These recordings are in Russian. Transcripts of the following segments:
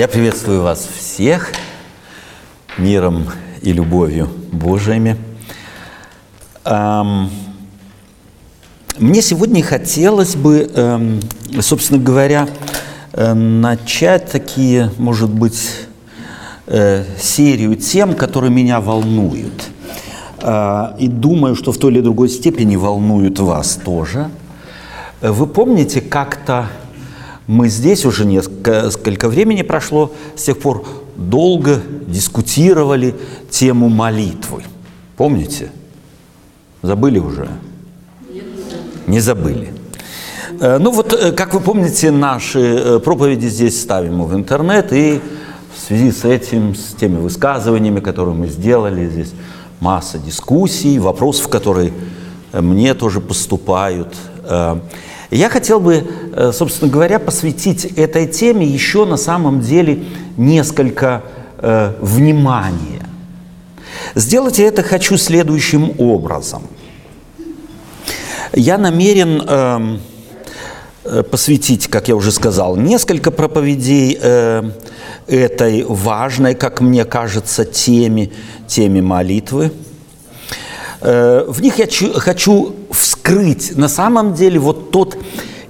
Я приветствую вас всех миром и любовью Божьими. Мне сегодня хотелось бы, эм, собственно говоря, э, начать такие, может быть, э, серию тем, которые меня волнуют. А, и думаю, что в той или другой степени волнуют вас тоже. Вы помните, как-то мы здесь уже несколько времени прошло, с тех пор долго дискутировали тему молитвы. Помните? Забыли уже? Не забыли. Э, ну вот, э, как вы помните, наши э, проповеди здесь ставим в интернет, и в связи с этим, с теми высказываниями, которые мы сделали, здесь масса дискуссий, вопросов, которые мне тоже поступают. Я хотел бы, э, собственно говоря, посвятить этой теме еще на самом деле несколько э, внимания. Сделать это хочу следующим образом. Я намерен эм, э, посвятить, как я уже сказал, несколько проповедей э, этой важной, как мне кажется, теме, теме молитвы – Э, в них я хочу вскрыть на самом деле вот тот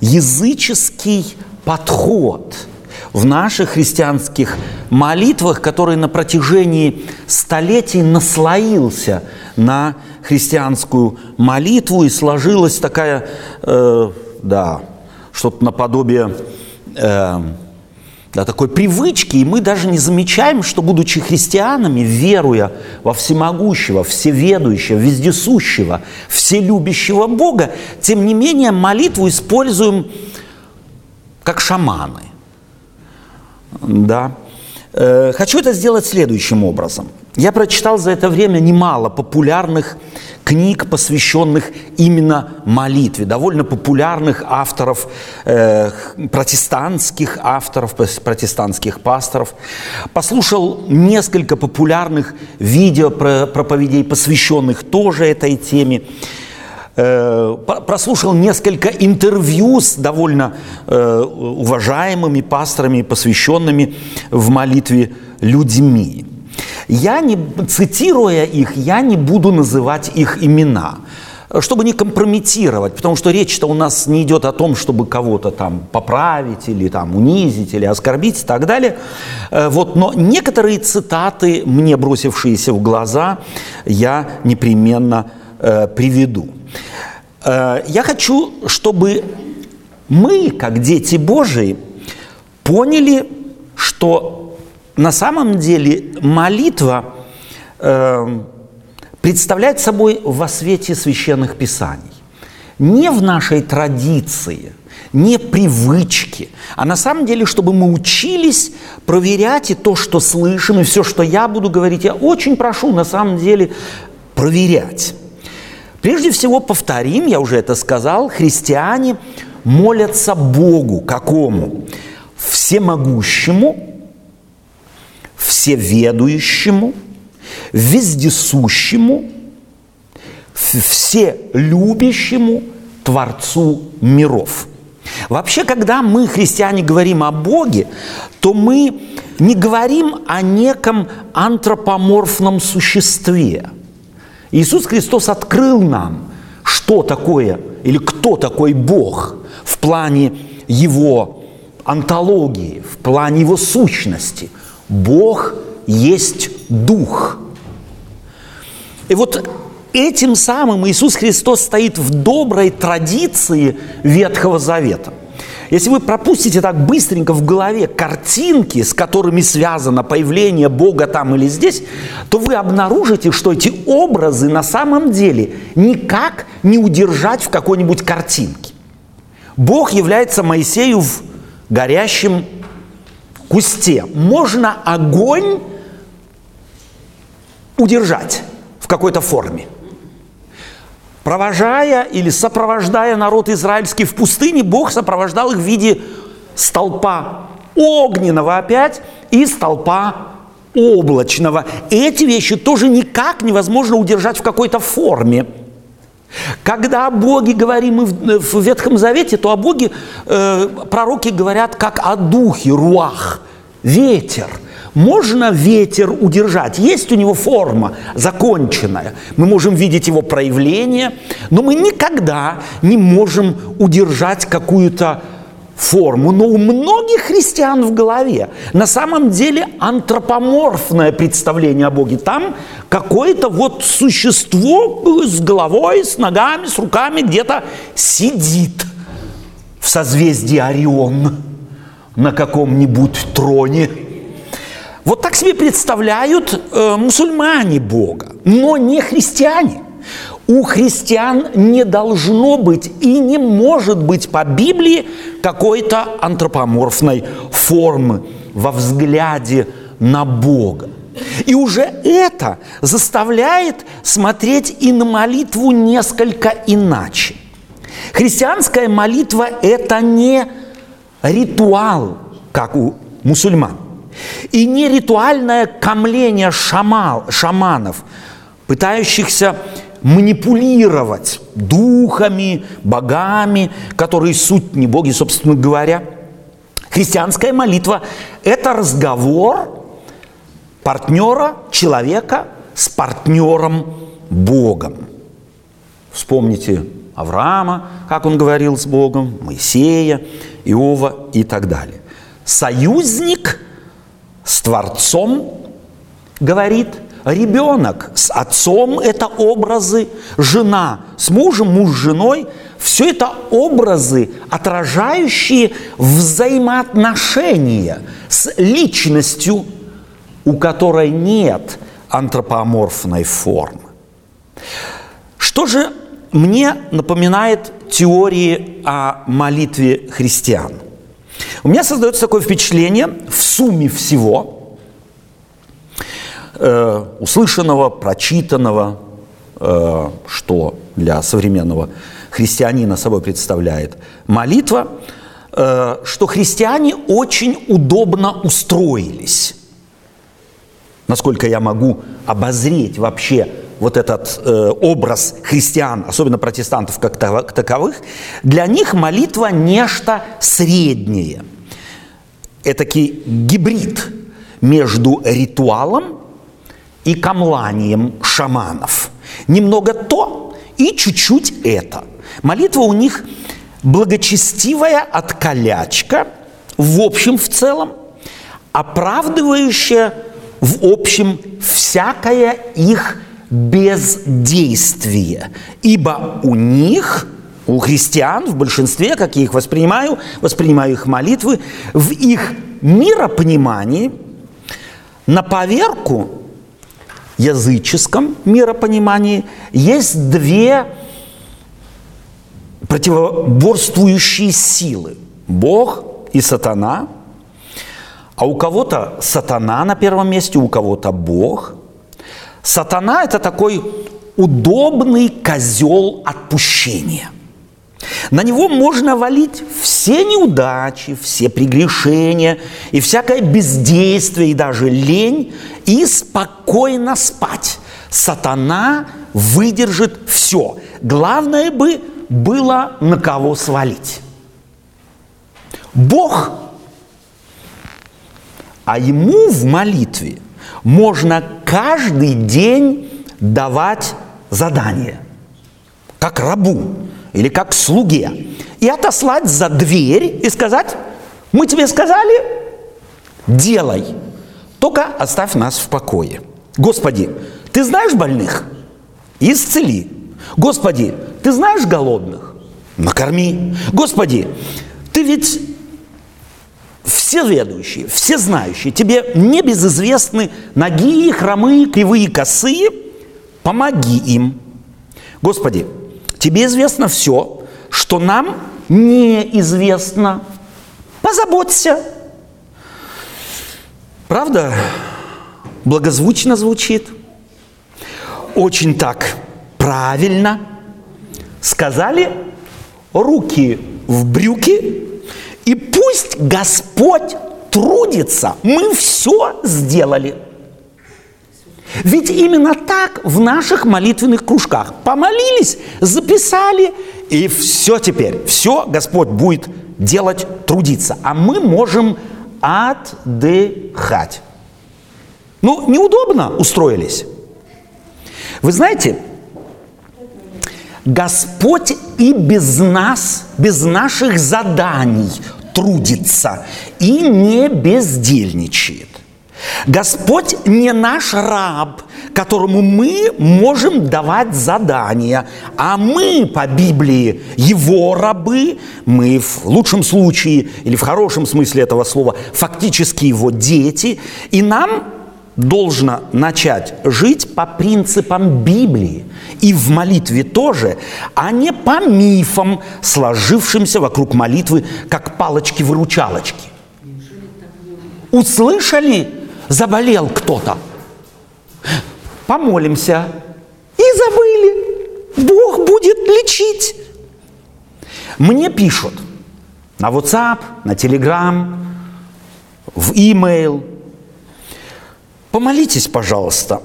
языческий подход в наших христианских молитвах, который на протяжении столетий наслоился на христианскую молитву и сложилась такая, э, да, что-то наподобие э, да, такой привычки, и мы даже не замечаем, что, будучи христианами, веруя во всемогущего, всеведущего, вездесущего, вселюбящего Бога, тем не менее молитву используем как шаманы. Да. Э, хочу это сделать следующим образом. Я прочитал за это время немало популярных книг, посвященных именно молитве, довольно популярных авторов, э, протестантских авторов, протестантских пасторов. Послушал несколько популярных видео проповедей, посвященных тоже этой теме. Э, прослушал несколько интервью с довольно э, уважаемыми пасторами, посвященными в молитве людьми. Я не, цитируя их, я не буду называть их имена, чтобы не компрометировать, потому что речь-то у нас не идет о том, чтобы кого-то там поправить или там унизить или оскорбить и так далее. Э, вот, но некоторые цитаты, мне бросившиеся в глаза, я непременно э, приведу. Э, я хочу, чтобы мы, как дети Божии, поняли, что на самом деле молитва э, представляет собой во свете священных писаний. Не в нашей традиции, не привычке, а на самом деле, чтобы мы учились проверять и то, что слышим, и все, что я буду говорить, я очень прошу на самом деле проверять. Прежде всего, повторим, я уже это сказал, христиане молятся Богу какому? Всемогущему, всеведущему, вездесущему, вселюбящему Творцу миров. Вообще, когда мы, христиане, говорим о Боге, то мы не говорим о неком антропоморфном существе. Иисус Христос открыл нам, что такое или кто такой Бог в плане Его антологии, в плане Его сущности – Бог есть Дух. И вот этим самым Иисус Христос стоит в доброй традиции Ветхого Завета. Если вы пропустите так быстренько в голове картинки, с которыми связано появление Бога там или здесь, то вы обнаружите, что эти образы на самом деле никак не удержать в какой-нибудь картинке. Бог является Моисею в горящем кусте можно огонь удержать в какой-то форме. Провожая или сопровождая народ израильский в пустыне, Бог сопровождал их в виде столпа огненного опять и столпа облачного. Эти вещи тоже никак невозможно удержать в какой-то форме. Когда о Боге говорим мы в Ветхом Завете, то о Боге э, пророки говорят как о духе, руах, ветер. Можно ветер удержать. Есть у него форма законченная. Мы можем видеть его проявление, но мы никогда не можем удержать какую-то форму, но у многих христиан в голове на самом деле антропоморфное представление о Боге. Там какое-то вот существо с головой, с ногами, с руками где-то сидит в созвездии Орион на каком-нибудь троне. Вот так себе представляют э, мусульмане Бога, но не христиане. У христиан не должно быть и не может быть по Библии какой-то антропоморфной формы во взгляде на Бога. И уже это заставляет смотреть и на молитву несколько иначе. Христианская молитва – это не ритуал, как у мусульман, и не ритуальное камление шамал, шаманов, пытающихся манипулировать духами, богами, которые суть не боги, собственно говоря. Христианская молитва – это разговор партнера, человека с партнером Богом. Вспомните Авраама, как он говорил с Богом, Моисея, Иова и так далее. Союзник с Творцом говорит – ребенок с отцом – это образы, жена с мужем, муж с женой – все это образы, отражающие взаимоотношения с личностью, у которой нет антропоморфной формы. Что же мне напоминает теории о молитве христиан? У меня создается такое впечатление в сумме всего – э, услышанного, прочитанного, э, что для современного христианина собой представляет молитва, э, что христиане очень удобно устроились. Насколько я могу обозреть вообще вот этот э, образ христиан, особенно протестантов как таковых, для них молитва нечто среднее. Этакий гибрид между ритуалом и камланием шаманов. Немного то и чуть-чуть это. Молитва у них благочестивая откалячка, в общем, в целом, оправдывающая в общем всякое их бездействие. Ибо у них, у христиан в большинстве, как я их воспринимаю, воспринимаю их молитвы, в их миропонимании на поверку языческом миропонимании есть две противоборствующие силы. Бог и сатана. А у кого-то сатана на первом месте, у кого-то Бог. Сатана – это такой удобный козел отпущения – на него можно валить все неудачи, все прегрешения и всякое бездействие и даже лень и спокойно спать. Сатана выдержит все. Главное бы было на кого свалить. Бог, а ему в молитве можно каждый день давать задание, как рабу или как слуге, и отослать за дверь и сказать, мы тебе сказали, делай, только оставь нас в покое. Господи, ты знаешь больных? Исцели. Господи, ты знаешь голодных? Накорми. Господи, ты ведь все ведущие, все знающие, тебе не безызвестны ноги, хромые, кривые, косые, помоги им. Господи, Тебе известно все, что нам неизвестно. Позаботься. Правда? Благозвучно звучит. Очень так правильно. Сказали руки в брюки, и пусть Господь трудится. Мы все сделали. Ведь именно так в наших молитвенных кружках помолились, записали, и все теперь, все Господь будет делать, трудиться. А мы можем отдыхать. Ну, неудобно устроились. Вы знаете, Господь и без нас, без наших заданий трудится и не бездельничает. Господь не наш раб, которому мы можем давать задания, а мы по Библии его рабы, мы в лучшем случае или в хорошем смысле этого слова фактически его дети, и нам должно начать жить по принципам Библии и в молитве тоже, а не по мифам, сложившимся вокруг молитвы, как палочки-выручалочки. Услышали? Заболел кто-то. Помолимся. И забыли. Бог будет лечить. Мне пишут на WhatsApp, на Telegram, в email – Помолитесь, пожалуйста.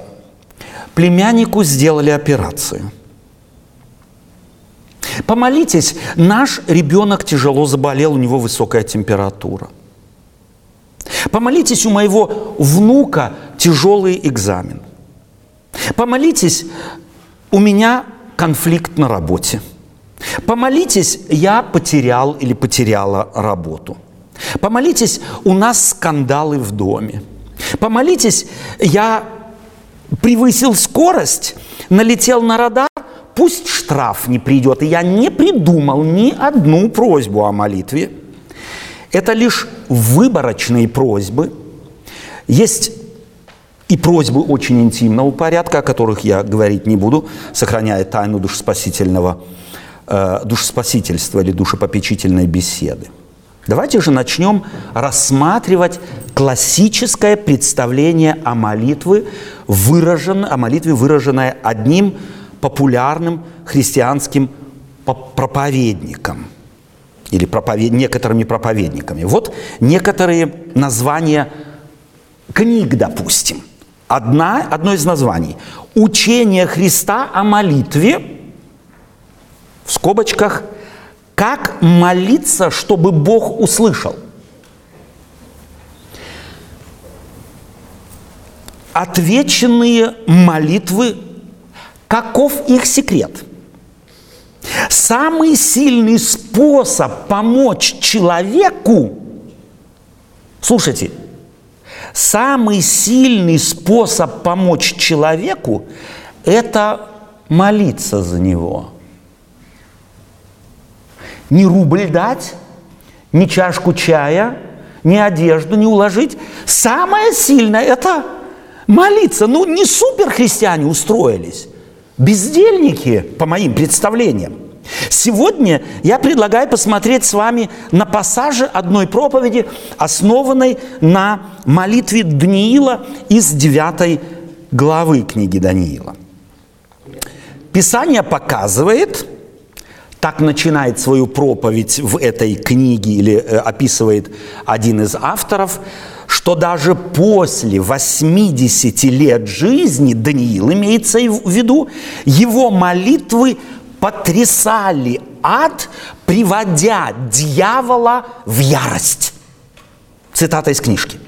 Племяннику сделали операцию. Помолитесь, наш ребенок тяжело заболел, у него высокая температура. Помолитесь, у моего внука тяжелый экзамен. Помолитесь, у меня конфликт на работе. Помолитесь, я потерял или потеряла работу. Помолитесь, у нас скандалы в доме. Помолитесь, я превысил скорость, налетел на радар, пусть штраф не придет. И я не придумал ни одну просьбу о молитве. Это лишь выборочные просьбы. Есть и просьбы очень интимного порядка, о которых я говорить не буду, сохраняя тайну душеспасительного, э, душеспасительства или душепопечительной беседы. Давайте же начнем рассматривать классическое представление о молитве, выражен, о молитве, выраженное одним популярным христианским проповедником или проповед... некоторыми проповедниками. Вот некоторые названия книг, допустим. Одна, одно из названий – «Учение Христа о молитве», в скобочках – как молиться, чтобы Бог услышал? Отвеченные молитвы, каков их секрет? Самый сильный способ помочь человеку, слушайте, самый сильный способ помочь человеку – это молиться за него – ни рубль дать, ни чашку чая, ни одежду не уложить. Самое сильное – это молиться. Ну, не супер христиане устроились. Бездельники, по моим представлениям. Сегодня я предлагаю посмотреть с вами на пассажи одной проповеди, основанной на молитве Даниила из 9 главы книги Даниила. Писание показывает, так начинает свою проповедь в этой книге или э, описывает один из авторов, что даже после 80 лет жизни, Даниил имеется в виду, его молитвы потрясали ад, приводя дьявола в ярость. Цитата из книжки.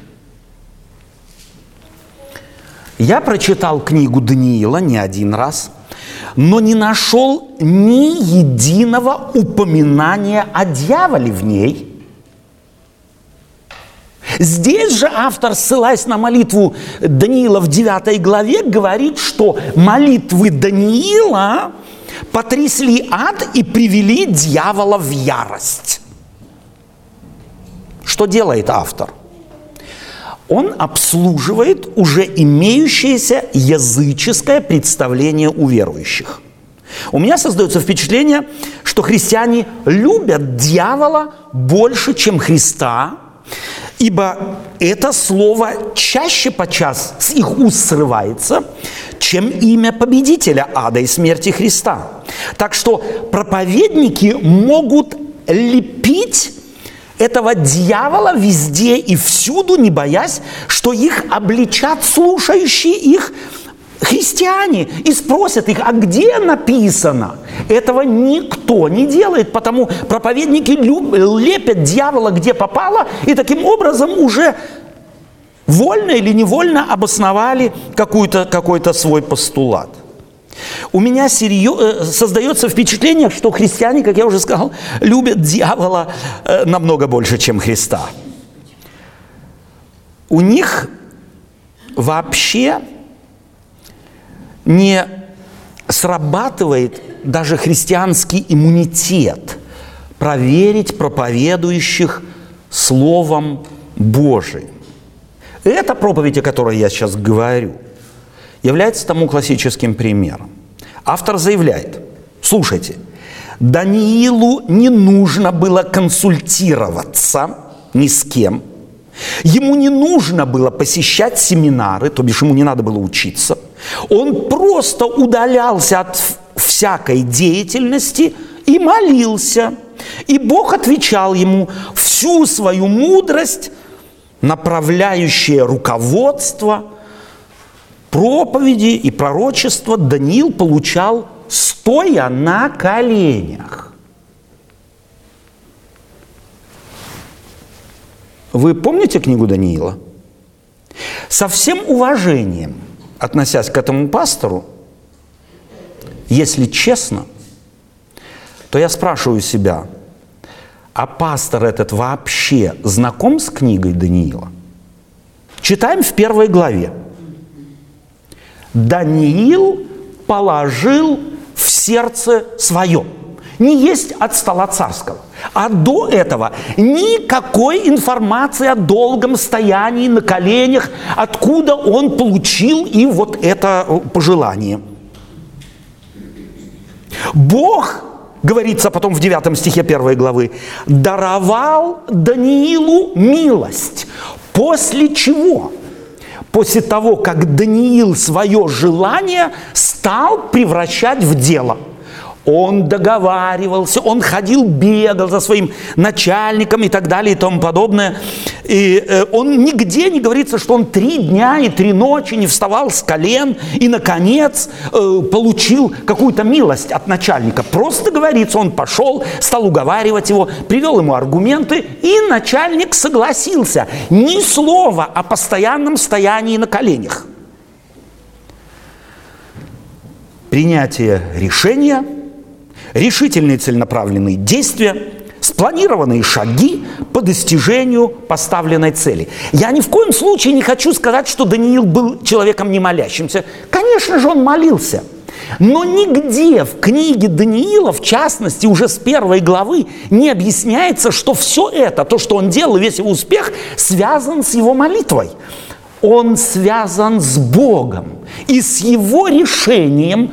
Я прочитал книгу Даниила не один раз – но не нашел ни единого упоминания о дьяволе в ней. Здесь же автор, ссылаясь на молитву Даниила в 9 главе, говорит, что молитвы Даниила потрясли ад и привели дьявола в ярость. Что делает автор? он обслуживает уже имеющееся языческое представление у верующих. У меня создается впечатление, что христиане любят дьявола больше, чем Христа, ибо это слово чаще подчас с их уст срывается, чем имя победителя ада и смерти Христа. Так что проповедники могут лепить этого дьявола везде и всюду, не боясь, что их обличат слушающие их христиане и спросят их, а где написано? Этого никто не делает, потому проповедники лепят дьявола где попало, и таким образом уже вольно или невольно обосновали какой-то какой свой постулат. У меня серьез... Э, создается впечатление, что христиане, как я уже сказал, любят дьявола э, намного больше, чем Христа. У них вообще не срабатывает даже христианский иммунитет проверить проповедующих Словом Божиим. Эта проповедь, о которой я сейчас говорю, является тому классическим примером. Автор заявляет, слушайте, Даниилу не нужно было консультироваться ни с кем, ему не нужно было посещать семинары, то бишь ему не надо было учиться – он просто удалялся от всякой деятельности и молился. И Бог отвечал ему всю свою мудрость, направляющее руководство, проповеди и пророчества Даниил получал стоя на коленях. Вы помните книгу Даниила? Со всем уважением – относясь к этому пастору, если честно, то я спрашиваю себя, а пастор этот вообще знаком с книгой Даниила? Читаем в первой главе. Даниил положил в сердце свое. Не есть от стола царского. А до этого никакой информации о долгом стоянии на коленях, откуда он получил и вот это э, пожелание. Бог, говорится потом в 9 стихе 1 главы, даровал Даниилу милость. После чего? После того, как Даниил свое желание стал превращать в дело – он договаривался, он ходил, бегал за своим начальником и так далее и тому подобное. И э, он нигде не говорится, что он три дня и три ночи не вставал с колен и, наконец, э, получил какую-то милость от начальника. Просто говорится, он пошел, стал уговаривать его, привел ему аргументы, и начальник согласился. Ни слова о постоянном стоянии на коленях. Принятие решения – решительные целенаправленные действия, спланированные шаги по достижению поставленной цели. Я ни в коем случае не хочу сказать, что Даниил был человеком не молящимся. Конечно же, он молился. Но нигде в книге Даниила, в частности, уже с первой главы, не объясняется, что все это, то, что он делал, весь его успех, связан с его молитвой. Он связан с Богом и с его решением,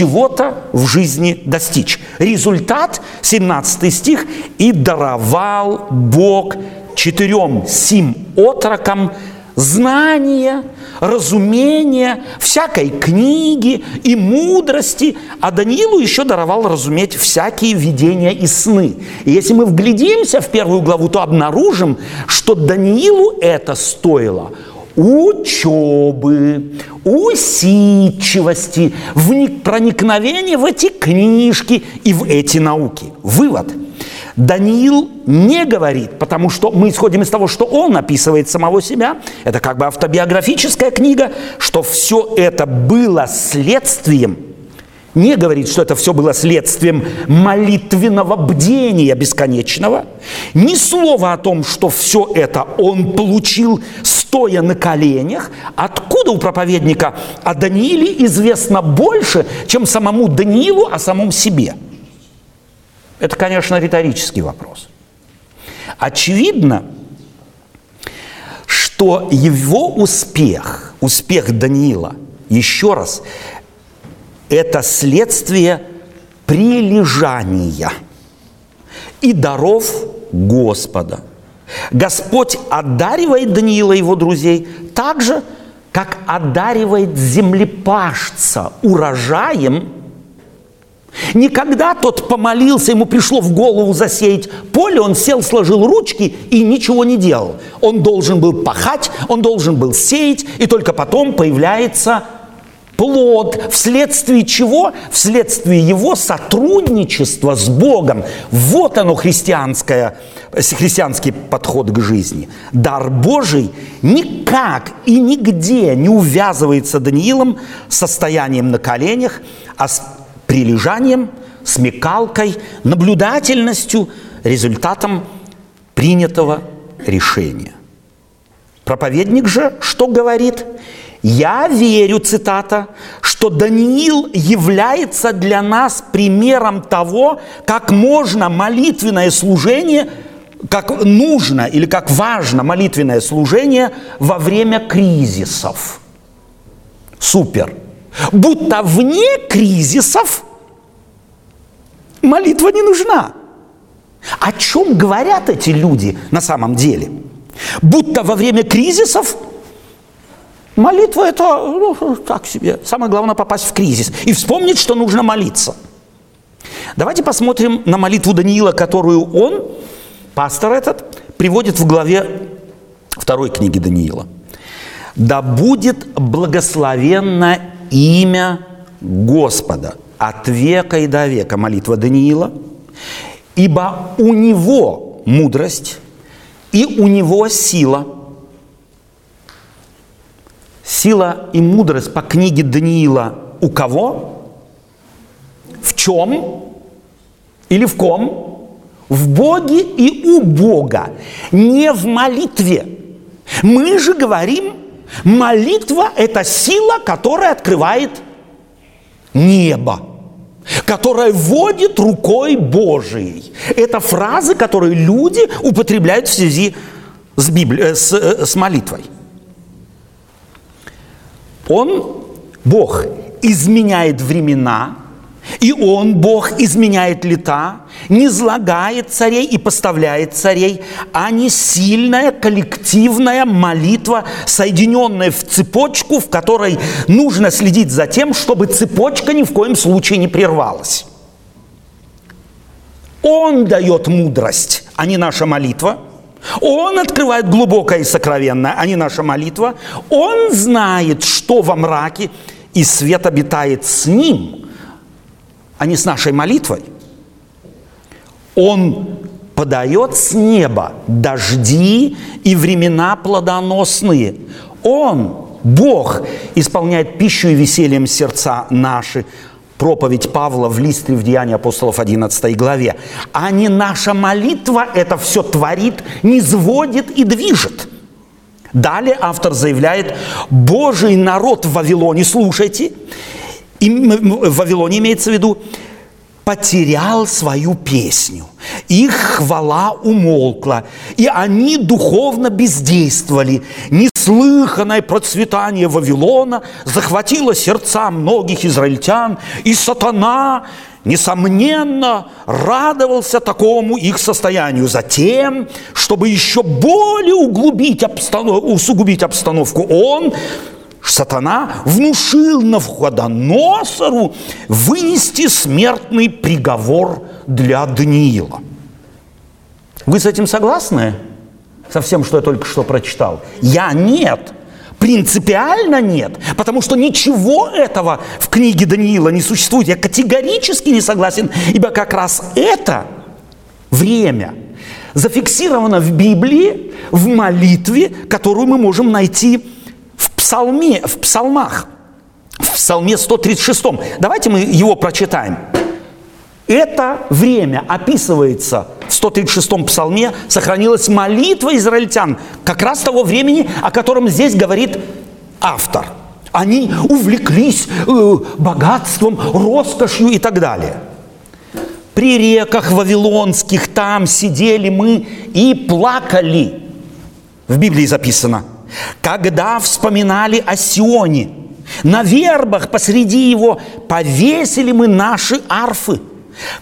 чего-то в жизни достичь. Результат, 17 стих, «И даровал Бог четырем сим отрокам знания, разумения, всякой книги и мудрости, а Даниилу еще даровал разуметь всякие видения и сны. И если мы вглядимся в первую главу, то обнаружим, что Даниилу это стоило – учебы, усидчивости, проникновения в эти книжки и в эти науки. Вывод. Даниил не говорит, потому что мы исходим из того, что он описывает самого себя, это как бы автобиографическая книга, что все это было следствием – не говорит, что это все было следствием молитвенного бдения бесконечного. Ни слова о том, что все это он получил, стоя на коленях. Откуда у проповедника о Данииле известно больше, чем самому Даниилу о самом себе? Это, конечно, риторический вопрос. Очевидно, что его успех, успех Даниила, еще раз, это следствие прилежания и даров Господа. Господь одаривает Даниила и его друзей так же, как одаривает землепашца урожаем. Никогда тот помолился, ему пришло в голову засеять поле, он сел, сложил ручки и ничего не делал. Он должен был пахать, он должен был сеять, и только потом появляется плод, вследствие чего? Вследствие его сотрудничества с Богом. Вот оно христианское, христианский подход к жизни. Дар Божий никак и нигде не увязывается Даниилом состоянием на коленях, а с прилежанием, смекалкой, наблюдательностью, результатом принятого решения. Проповедник же что говорит? Я верю, цитата, что Даниил является для нас примером того, как можно молитвенное служение, как нужно или как важно молитвенное служение во время кризисов. Супер. Будто вне кризисов молитва не нужна. О чем говорят эти люди на самом деле? Будто во время кризисов молитва это ну, так себе. Самое главное попасть в кризис и вспомнить, что нужно молиться. Давайте посмотрим на молитву Даниила, которую он, пастор этот, приводит в главе второй книги Даниила. «Да будет благословенно имя Господа от века и до века» молитва Даниила – ибо у него мудрость и у него сила. Сила и мудрость по книге Даниила у кого? В чем? Или в ком? В Боге и у Бога, не в молитве. Мы же говорим, молитва – это сила, которая открывает небо которая вводит рукой Божией. Это фразы, которые люди употребляют в связи с, Библи... Э, с, э, с молитвой. Он, Бог, изменяет времена, и Он, Бог, изменяет лета, не злагает царей и поставляет царей, а не сильная коллективная молитва, соединенная в цепочку, в которой нужно следить за тем, чтобы цепочка ни в коем случае не прервалась. Он дает мудрость, а не наша молитва. Он открывает глубокое и сокровенное, а не наша молитва. Он знает, что во мраке, и свет обитает с ним – а не с нашей молитвой. Он подает с неба дожди и времена плодоносные. Он, Бог, исполняет пищу и весельем сердца наши. Проповедь Павла в листе в Деянии апостолов 11 главе. А не наша молитва это все творит, не сводит и движет. Далее автор заявляет, Божий народ в Вавилоне, слушайте, и в Вавилоне имеется в виду, потерял свою песню. Их хвала умолкла, и они духовно бездействовали. Неслыханное процветание Вавилона захватило сердца многих израильтян, и сатана, несомненно, радовался такому их состоянию. Затем, чтобы еще более углубить обстанов... усугубить обстановку, он сатана внушил Навходоносору вынести смертный приговор для Даниила. Вы с этим согласны? Со всем, что я только что прочитал? Я нет. Принципиально нет, потому что ничего этого в книге Даниила не существует. Я категорически не согласен, ибо как раз это время зафиксировано в Библии, в молитве, которую мы можем найти псалме, в псалмах, в псалме 136. Давайте мы его прочитаем. Это время описывается в 136-м псалме, сохранилась молитва израильтян, как раз того времени, о котором здесь говорит автор. Они увлеклись э, богатством, роскошью и так далее. При реках вавилонских там сидели мы и плакали. В Библии записано – когда вспоминали о Сионе, на вербах посреди его повесили мы наши арфы –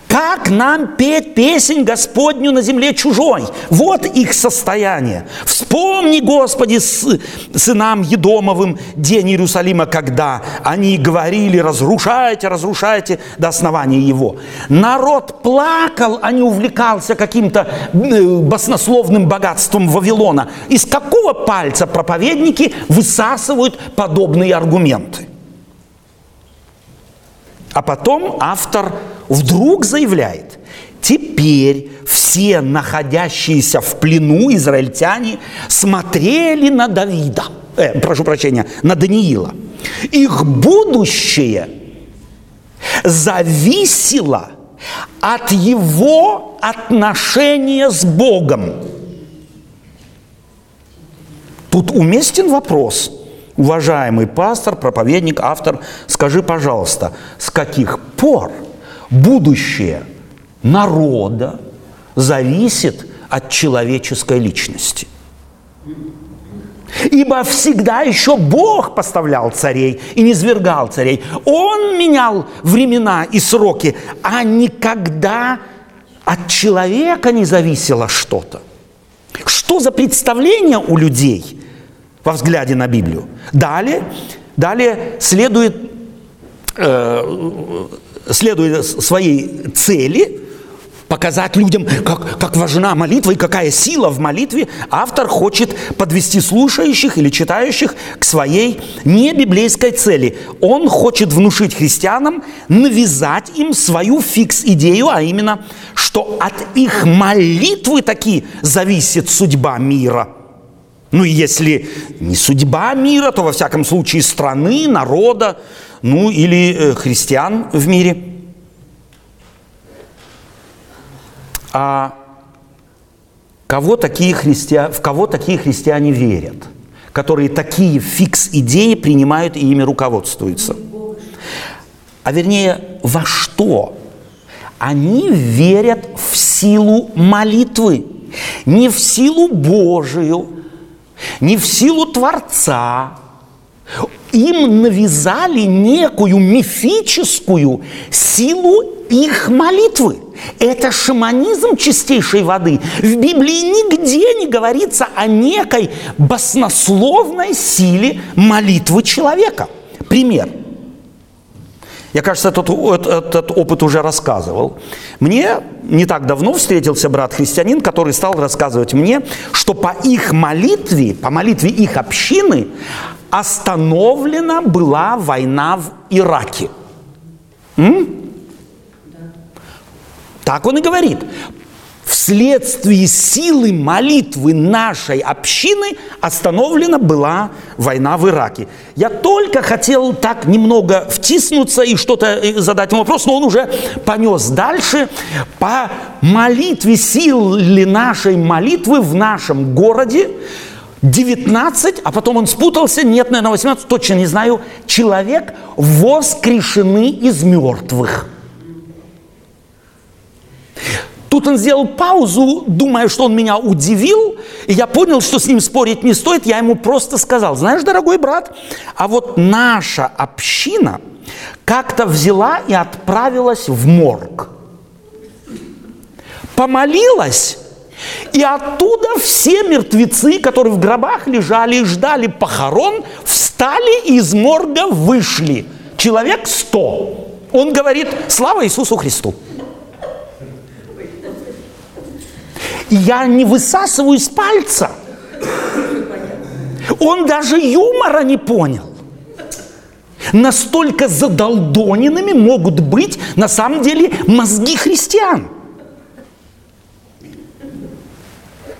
как нам петь песнь Господню на земле чужой? Вот их состояние. Вспомни, Господи, с, сынам Едомовым день Иерусалима, когда они говорили, разрушайте, разрушайте до основания его. Народ плакал, а не увлекался каким-то э, баснословным богатством Вавилона. Из какого пальца проповедники высасывают подобные аргументы? А потом автор вдруг заявляет, теперь все находящиеся в плену израильтяне смотрели на Давида, э, прошу прощения, на Даниила. Их будущее зависело от его отношения с Богом. Тут уместен вопрос, уважаемый пастор, проповедник, автор, скажи, пожалуйста, с каких пор будущее народа зависит от человеческой личности? Ибо всегда еще Бог поставлял царей и не свергал царей. Он менял времена и сроки, а никогда от человека не зависело что-то. Что за представление у людей во взгляде на Библию? Далее, далее следует, э, следует своей цели – показать людям, как, как важна молитва и какая сила в молитве, автор хочет подвести слушающих или читающих к своей небиблейской цели. Он хочет внушить христианам, навязать им свою фикс-идею, а именно, что от их молитвы таки зависит судьба мира. Ну и если не судьба мира, то во всяком случае страны, народа, ну или э, христиан в мире – а кого такие христиане, в кого такие христиане верят, которые такие фикс-идеи принимают и ими руководствуются. А вернее, во что? Они верят в силу молитвы, не в силу Божию, не в силу Творца. Им навязали некую мифическую силу их молитвы – это шаманизм чистейшей воды. В Библии нигде не говорится о некой баснословной силе молитвы человека. Пример. Я, кажется, этот, этот опыт уже рассказывал. Мне не так давно встретился брат-христианин, который стал рассказывать мне, что по их молитве, по молитве их общины, остановлена была война в Ираке. М? Так он и говорит. Вследствие силы молитвы нашей общины остановлена была война в Ираке. Я только хотел так немного втиснуться и что-то э, задать ему вопрос, но он уже понес дальше. По молитве, силы нашей молитвы в нашем городе 19, а потом он спутался, нет, наверное, 18, точно не знаю, человек воскрешены из мертвых. Тут он сделал паузу, думая, что он меня удивил, и я понял, что с ним спорить не стоит. Я ему просто сказал, знаешь, дорогой брат, а вот наша община как-то взяла и отправилась в морг. Помолилась, и оттуда все мертвецы, которые в гробах лежали и ждали похорон, встали и из морга вышли. Человек сто. Он говорит, слава Иисусу Христу. Я не высасываю из пальца. Он даже юмора не понял. Настолько задолдоненными могут быть на самом деле мозги христиан.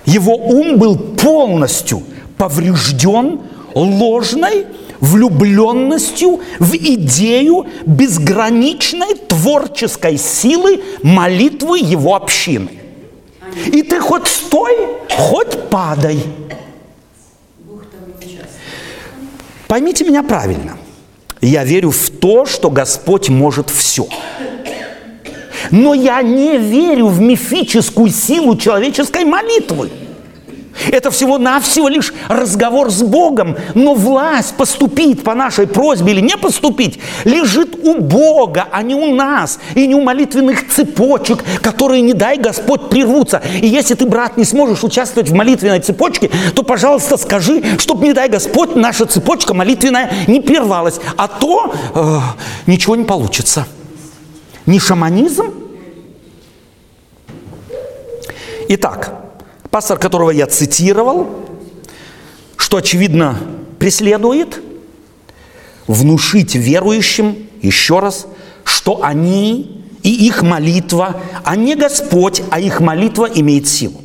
Его ум был полностью поврежден ложной влюбленностью в идею безграничной творческой силы молитвы его общины. И ты хоть стой, хоть падай. Поймите меня правильно. Я верю в то, что Господь может все. Но я не верю в мифическую силу человеческой молитвы. Это всего-навсего лишь разговор с Богом, но власть поступить по нашей просьбе или не поступить лежит у Бога, а не у нас, и не у молитвенных цепочек, которые, не дай Господь, прервутся. И если ты, брат, не сможешь участвовать в молитвенной цепочке, то, пожалуйста, скажи, чтобы, не дай Господь, наша цепочка молитвенная не прервалась, а то э, ничего не получится. Не шаманизм? Итак, Пастор, которого я цитировал, что, очевидно, преследует, внушить верующим, еще раз, что они и их молитва, а не Господь, а их молитва имеет силу.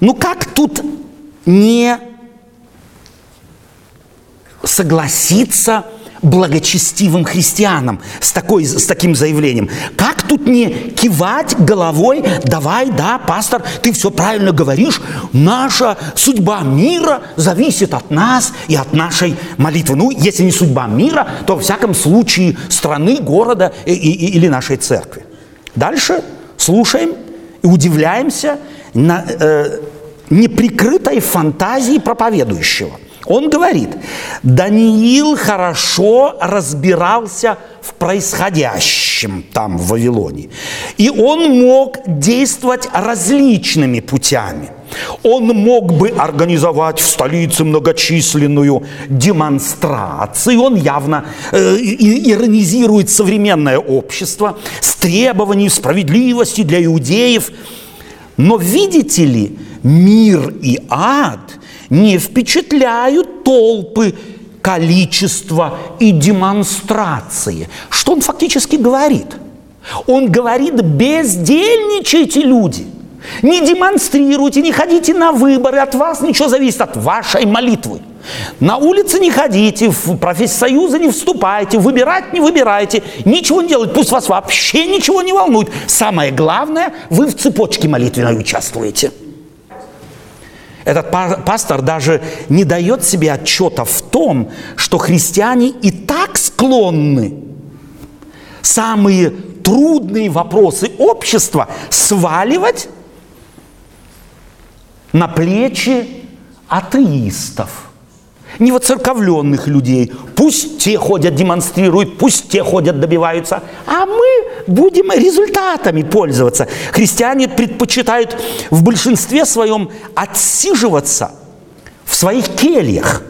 Ну как тут не согласиться благочестивым христианам с, такой, с таким заявлением. Как тут не кивать головой, давай, да, пастор, ты все правильно говоришь, наша судьба мира зависит от нас и от нашей молитвы. Ну, если не судьба мира, то, во всяком случае, страны, города и, и, или нашей церкви. Дальше слушаем и удивляемся на э, неприкрытой фантазии проповедующего. Он говорит, Даниил хорошо разбирался в происходящем там в Вавилоне. И он мог действовать различными путями. Он мог бы организовать в столице многочисленную демонстрацию. Он явно э, иронизирует современное общество с требованием справедливости для иудеев. Но видите ли, мир и ад – не впечатляют толпы количества и демонстрации. Что он фактически говорит? Он говорит, бездельничайте, люди. Не демонстрируйте, не ходите на выборы, от вас ничего зависит, от вашей молитвы. На улице не ходите, в профсоюзы не вступайте, выбирать не выбирайте, ничего не делайте, пусть вас вообще ничего не волнует. Самое главное, вы в цепочке молитвенной участвуете – этот пастор даже не дает себе отчета в том, что христиане и так склонны. Самые трудные вопросы общества сваливать на плечи атеистов не воцерковленных людей. Пусть те ходят, демонстрируют, пусть те ходят, добиваются, а мы будем результатами пользоваться. Христиане предпочитают в большинстве своем отсиживаться в своих кельях,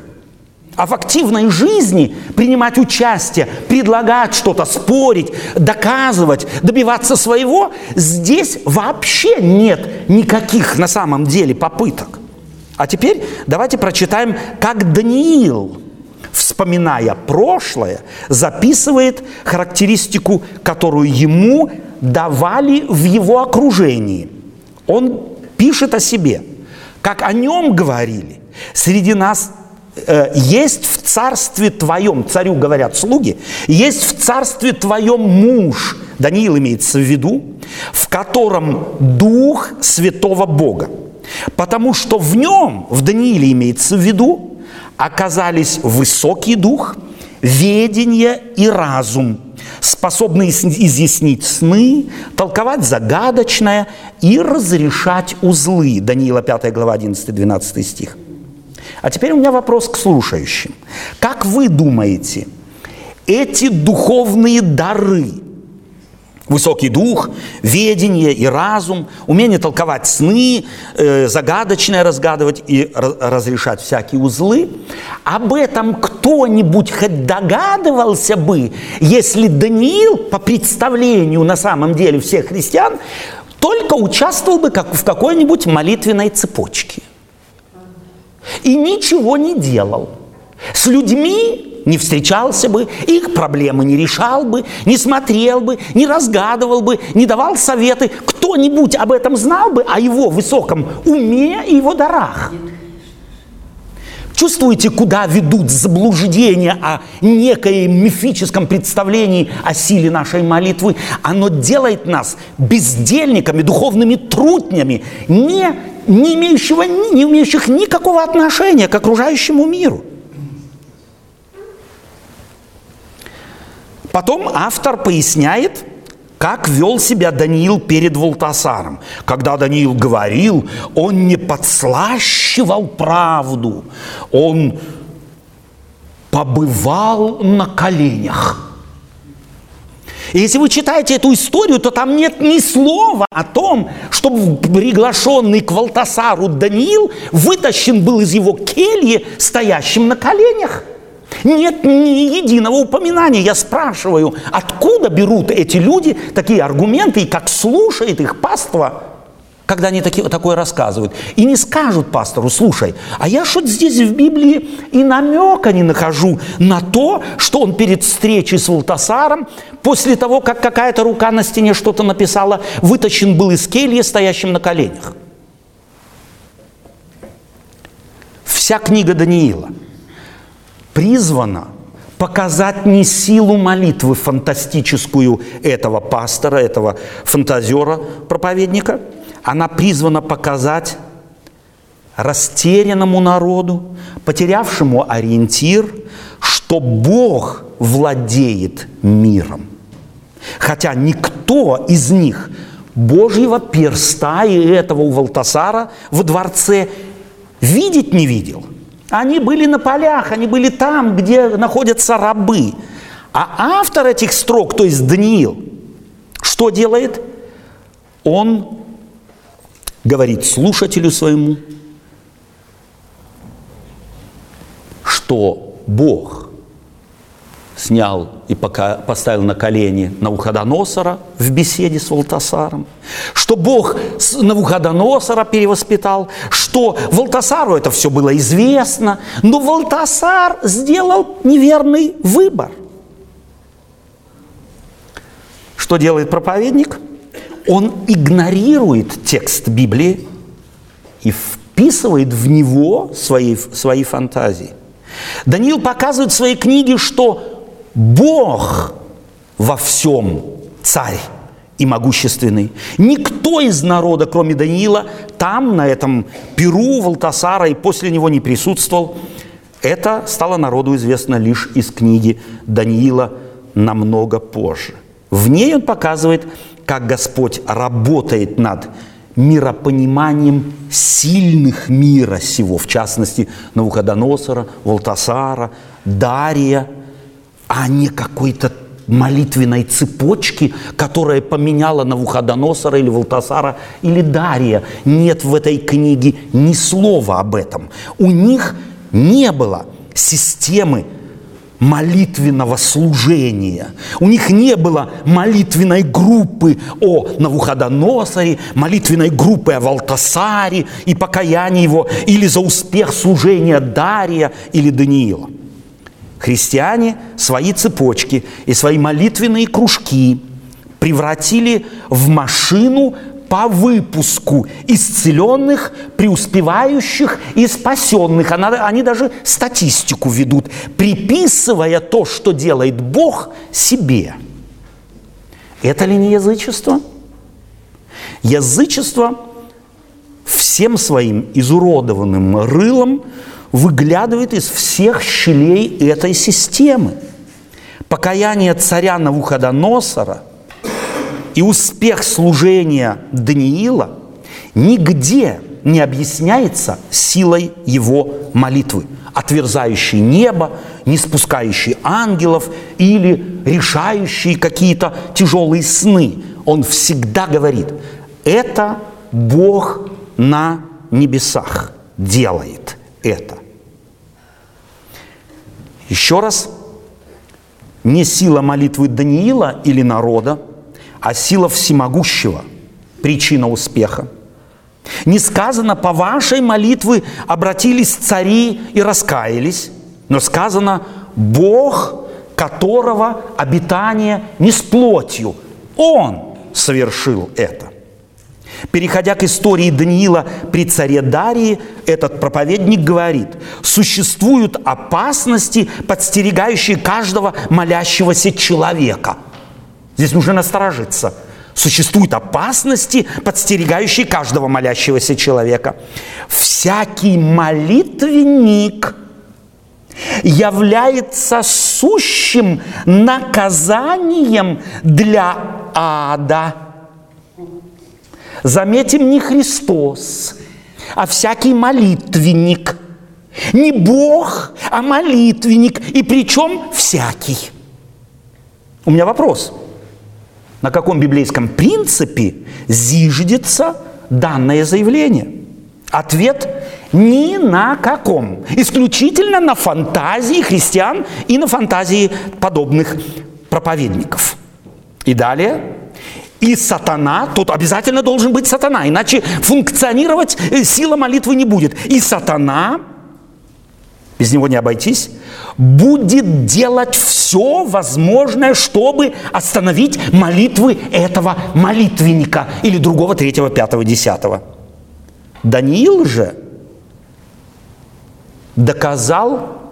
а в активной жизни принимать участие, предлагать что-то, спорить, доказывать, добиваться своего, здесь вообще нет никаких на самом деле попыток. А теперь давайте прочитаем, как Даниил, вспоминая прошлое, записывает характеристику, которую ему давали в его окружении. Он пишет о себе, как о нем говорили. Среди нас э, есть в царстве твоем, царю говорят слуги, есть в царстве твоем муж, Даниил имеется в виду, в котором дух святого Бога. Потому что в нем, в Данииле имеется в виду, оказались высокий дух, ведение и разум, способные изъяснить сны, толковать загадочное и разрешать узлы. Даниила 5 глава 11-12 стих. А теперь у меня вопрос к слушающим. Как вы думаете, эти духовные дары – Высокий дух, ведение и разум, умение толковать сны, э, загадочное разгадывать и разрешать всякие узлы. Об этом кто-нибудь хоть догадывался бы, если Даниил, по представлению на самом деле всех христиан, только участвовал бы как в какой-нибудь молитвенной цепочке. И ничего не делал. С людьми не встречался бы, их проблемы не решал бы, не смотрел бы, не разгадывал бы, не давал советы. Кто-нибудь об этом знал бы, о его высоком уме и его дарах. Чувствуете, куда ведут заблуждения о некоем мифическом представлении о силе нашей молитвы? Оно делает нас бездельниками, духовными трутнями, не, не, имеющего, не имеющих никакого отношения к окружающему миру. Потом автор поясняет, как вел себя Даниил перед Волтасаром. Когда Даниил говорил, он не подслащивал правду, он побывал на коленях. И если вы читаете эту историю, то там нет ни слова о том, чтобы приглашенный к Валтасару Даниил вытащен был из его кельи, стоящим на коленях. Нет ни единого упоминания. Я спрашиваю, откуда берут эти люди такие аргументы, и как слушает их паства когда они таки, такое рассказывают. И не скажут пастору, слушай, а я что-то здесь в Библии и намека не нахожу на то, что он перед встречей с Валтасаром, после того, как какая-то рука на стене что-то написала, вытащен был из кельи, стоящим на коленях. Вся книга Даниила призвана показать не силу молитвы фантастическую этого пастора, этого фантазера, проповедника – она призвана показать растерянному народу, потерявшему ориентир, что Бог владеет миром. Хотя никто из них Божьего перста и этого у Валтасара в дворце видеть не видел. Они были на полях, они были там, где находятся рабы. А автор этих строк, то есть Даниил, что делает? Он говорит слушателю своему, что Бог снял и пока поставил на колени Навуходоносора в беседе с Валтасаром, что Бог Навуходоносора перевоспитал, что Валтасару это все было известно, но Валтасар сделал неверный выбор. Что делает проповедник? он игнорирует текст Библии и вписывает в него свои, свои фантазии. Даниил показывает в своей книге, что Бог во всем царь и могущественный. Никто из народа, кроме Даниила, там, на этом Перу Валтасара и после него не присутствовал. Это стало народу известно лишь из книги Даниила намного позже. В ней он показывает, как Господь работает над миропониманием сильных мира сего, в частности, Навуходоносора, Волтасара, Дария, а не какой-то молитвенной цепочки, которая поменяла Навуходоносора или Волтасара или Дария. Нет в этой книге ни слова об этом. У них не было системы молитвенного служения. У них не было молитвенной группы о Навуходоносоре, молитвенной группы о Валтасаре и покаянии его, или за успех служения Дария или Даниила. Христиане свои цепочки и свои молитвенные кружки превратили в машину по выпуску исцеленных, преуспевающих и спасенных. Она, они даже статистику ведут, приписывая то, что делает Бог, себе. Это ли не язычество? Язычество всем своим изуродованным рылом выглядывает из всех щелей этой системы. Покаяние царя Навуходоносора – и успех служения Даниила нигде не объясняется силой его молитвы, отверзающей небо, не спускающей ангелов или решающей какие-то тяжелые сны. Он всегда говорит, это Бог на небесах делает это. Еще раз, не сила молитвы Даниила или народа – а сила всемогущего – причина успеха. Не сказано, по вашей молитве обратились цари и раскаялись, но сказано, Бог, которого обитание не с плотью, Он совершил это. Переходя к истории Даниила при царе Дарии, этот проповедник говорит, существуют опасности, подстерегающие каждого молящегося человека – Здесь нужно насторожиться. Существуют опасности, подстерегающие каждого молящегося человека. Всякий молитвенник является сущим наказанием для ада. Заметим, не Христос, а всякий молитвенник. Не Бог, а молитвенник. И причем всякий. У меня вопрос – на каком библейском принципе зиждется данное заявление? Ответ – ни на каком. Исключительно на фантазии христиан и на фантазии подобных проповедников. И далее. И сатана, тут обязательно должен быть сатана, иначе функционировать э, сила молитвы не будет. И сатана, без него не обойтись, будет делать все возможное, чтобы остановить молитвы этого молитвенника или другого, третьего, пятого, десятого. Даниил же доказал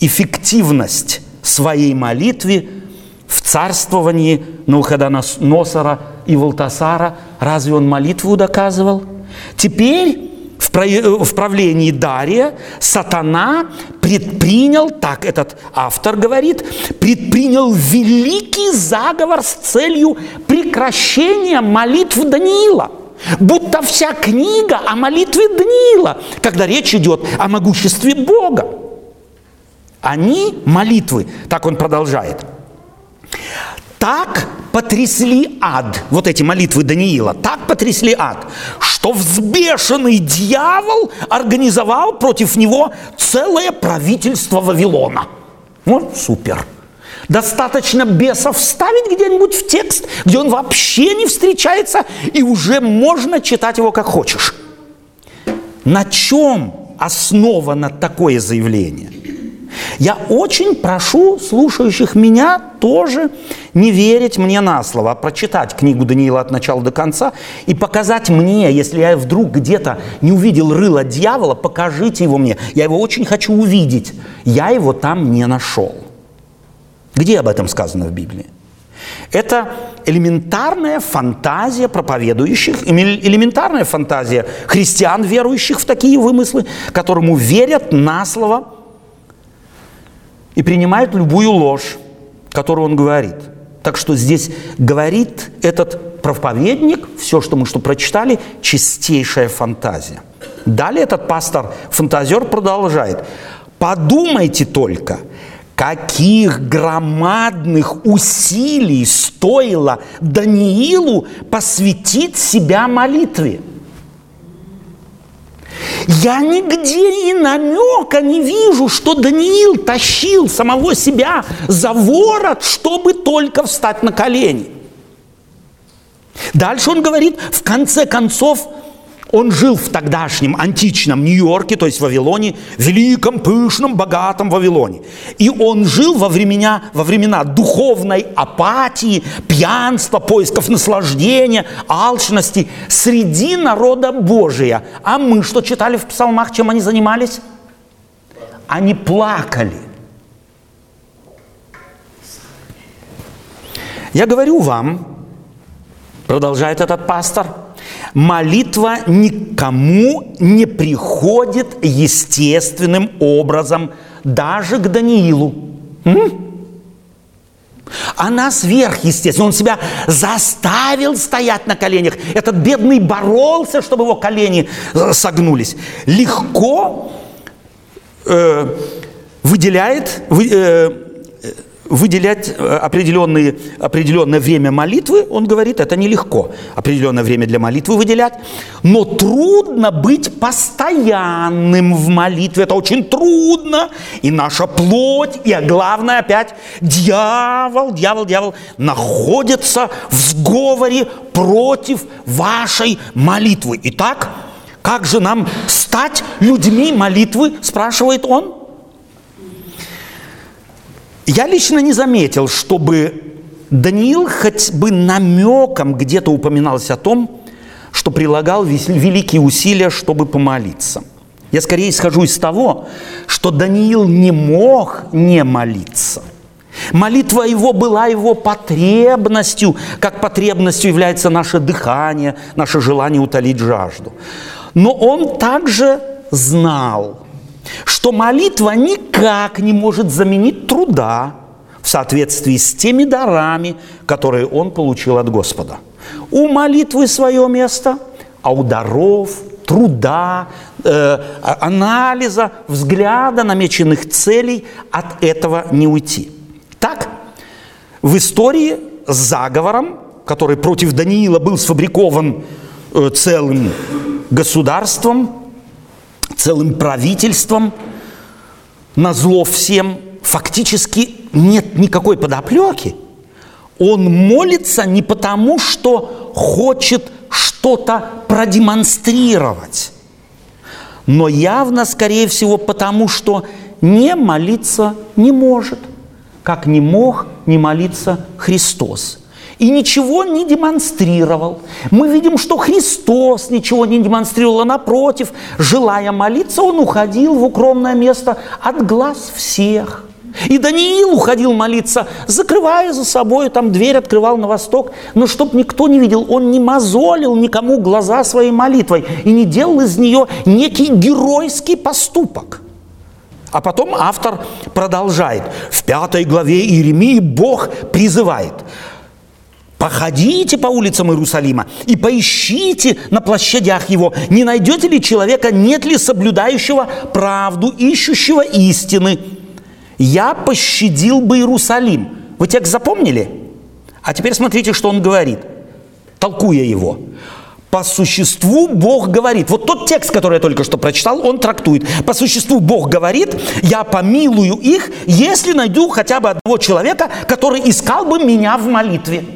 эффективность своей молитве в царствовании Навуходоносора и Валтасара. Разве он молитву доказывал? Теперь в правлении Дария сатана предпринял, так этот автор говорит, предпринял великий заговор с целью прекращения молитв Даниила. Будто вся книга о молитве Даниила, когда речь идет о могуществе Бога. Они, молитвы, так он продолжает, так потрясли ад, вот эти молитвы Даниила, так потрясли ад, что взбешенный дьявол организовал против него целое правительство Вавилона. Вот супер. Достаточно бесов вставить где-нибудь в текст, где он вообще не встречается, и уже можно читать его как хочешь. На чем основано такое заявление? Я очень прошу слушающих меня тоже не верить мне на слово, а прочитать книгу Даниила от начала до конца и показать мне, если я вдруг где-то не увидел рыла дьявола, покажите его мне. Я его очень хочу увидеть. Я его там не нашел. Где об этом сказано в Библии? Это элементарная фантазия проповедующих, элементарная фантазия христиан, верующих в такие вымыслы, которому верят на слово и принимают любую ложь, которую он говорит. Так что здесь говорит этот проповедник, все, что мы что прочитали, чистейшая фантазия. Далее этот пастор-фантазер продолжает. Подумайте только, каких громадных усилий стоило Даниилу посвятить себя молитве – я нигде и намека не вижу, что Даниил тащил самого себя за ворот, чтобы только встать на колени. Дальше он говорит, в конце концов, он жил в тогдашнем античном Нью-Йорке, то есть в Вавилоне, великом, пышном, богатом Вавилоне. И он жил во времена, во времена духовной апатии, пьянства, поисков наслаждения, алчности среди народа Божия. А мы что читали в псалмах, чем они занимались? Они плакали. Я говорю вам, продолжает этот пастор – Молитва никому не приходит естественным образом, даже к Даниилу. Она сверхъестественна. Он себя заставил стоять на коленях. Этот бедный боролся, чтобы его колени э, согнулись. Легко э, выделяет, вы, э, выделять э, определенные, определенное время молитвы, он говорит, это нелегко. Определенное время для молитвы выделять. Но трудно быть постоянным в молитве. Это очень трудно. И наша плоть, и главное опять, дьявол, дьявол, дьявол находится в сговоре против вашей молитвы. Итак, как же нам стать людьми молитвы, спрашивает он. Я лично не заметил, чтобы Даниил хоть бы намеком где-то упоминалось о том, что прилагал великие усилия, чтобы помолиться. Я скорее исхожу из того, что Даниил не мог не молиться. Молитва его была его потребностью, как потребностью является наше дыхание, наше желание утолить жажду. Но он также знал, что молитва никак не может заменить труда в соответствии с теми дарами, которые он получил от Господа. У молитвы свое место, а у даров, труда, э, анализа, взгляда намеченных целей от этого не уйти. Так, в истории с заговором, который против Даниила был сфабрикован э, целым государством, целым правительством, на зло всем, фактически нет никакой подоплеки. Он молится не потому, что хочет что-то продемонстрировать, но явно, скорее всего, потому, что не молиться не может, как не мог не молиться Христос. И ничего не демонстрировал. Мы видим, что Христос ничего не демонстрировал, а напротив, желая молиться, он уходил в укромное место от глаз всех. И Даниил уходил молиться, закрывая за собой, там дверь открывал на восток, но чтоб никто не видел, он не мозолил никому глаза своей молитвой и не делал из нее некий геройский поступок – а потом автор продолжает. В пятой главе Иеремии Бог призывает. Походите по улицам Иерусалима и поищите на площадях его, не найдете ли человека, нет ли соблюдающего правду, ищущего истины. Я пощадил бы Иерусалим. Вы текст запомнили? А теперь смотрите, что он говорит, толкуя его по существу Бог говорит. Вот тот текст, который я только что прочитал, он трактует. По существу Бог говорит, я помилую их, если найду хотя бы одного человека, который искал бы меня в молитве.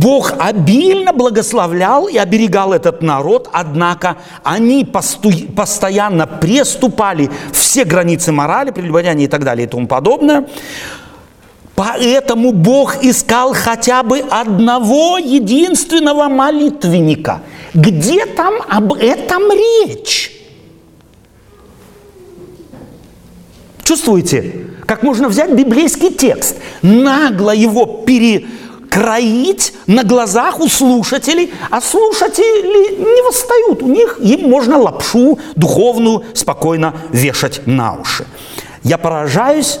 Бог обильно благословлял и оберегал этот народ, однако они посту- постоянно преступали все границы морали, прелюбодяния и так далее и тому подобное. Поэтому Бог искал хотя бы одного единственного молитвенника. Где там об этом речь? Чувствуете, как можно взять библейский текст, нагло его перекроить на глазах у слушателей, а слушатели не восстают, у них им можно лапшу духовную спокойно вешать на уши. Я поражаюсь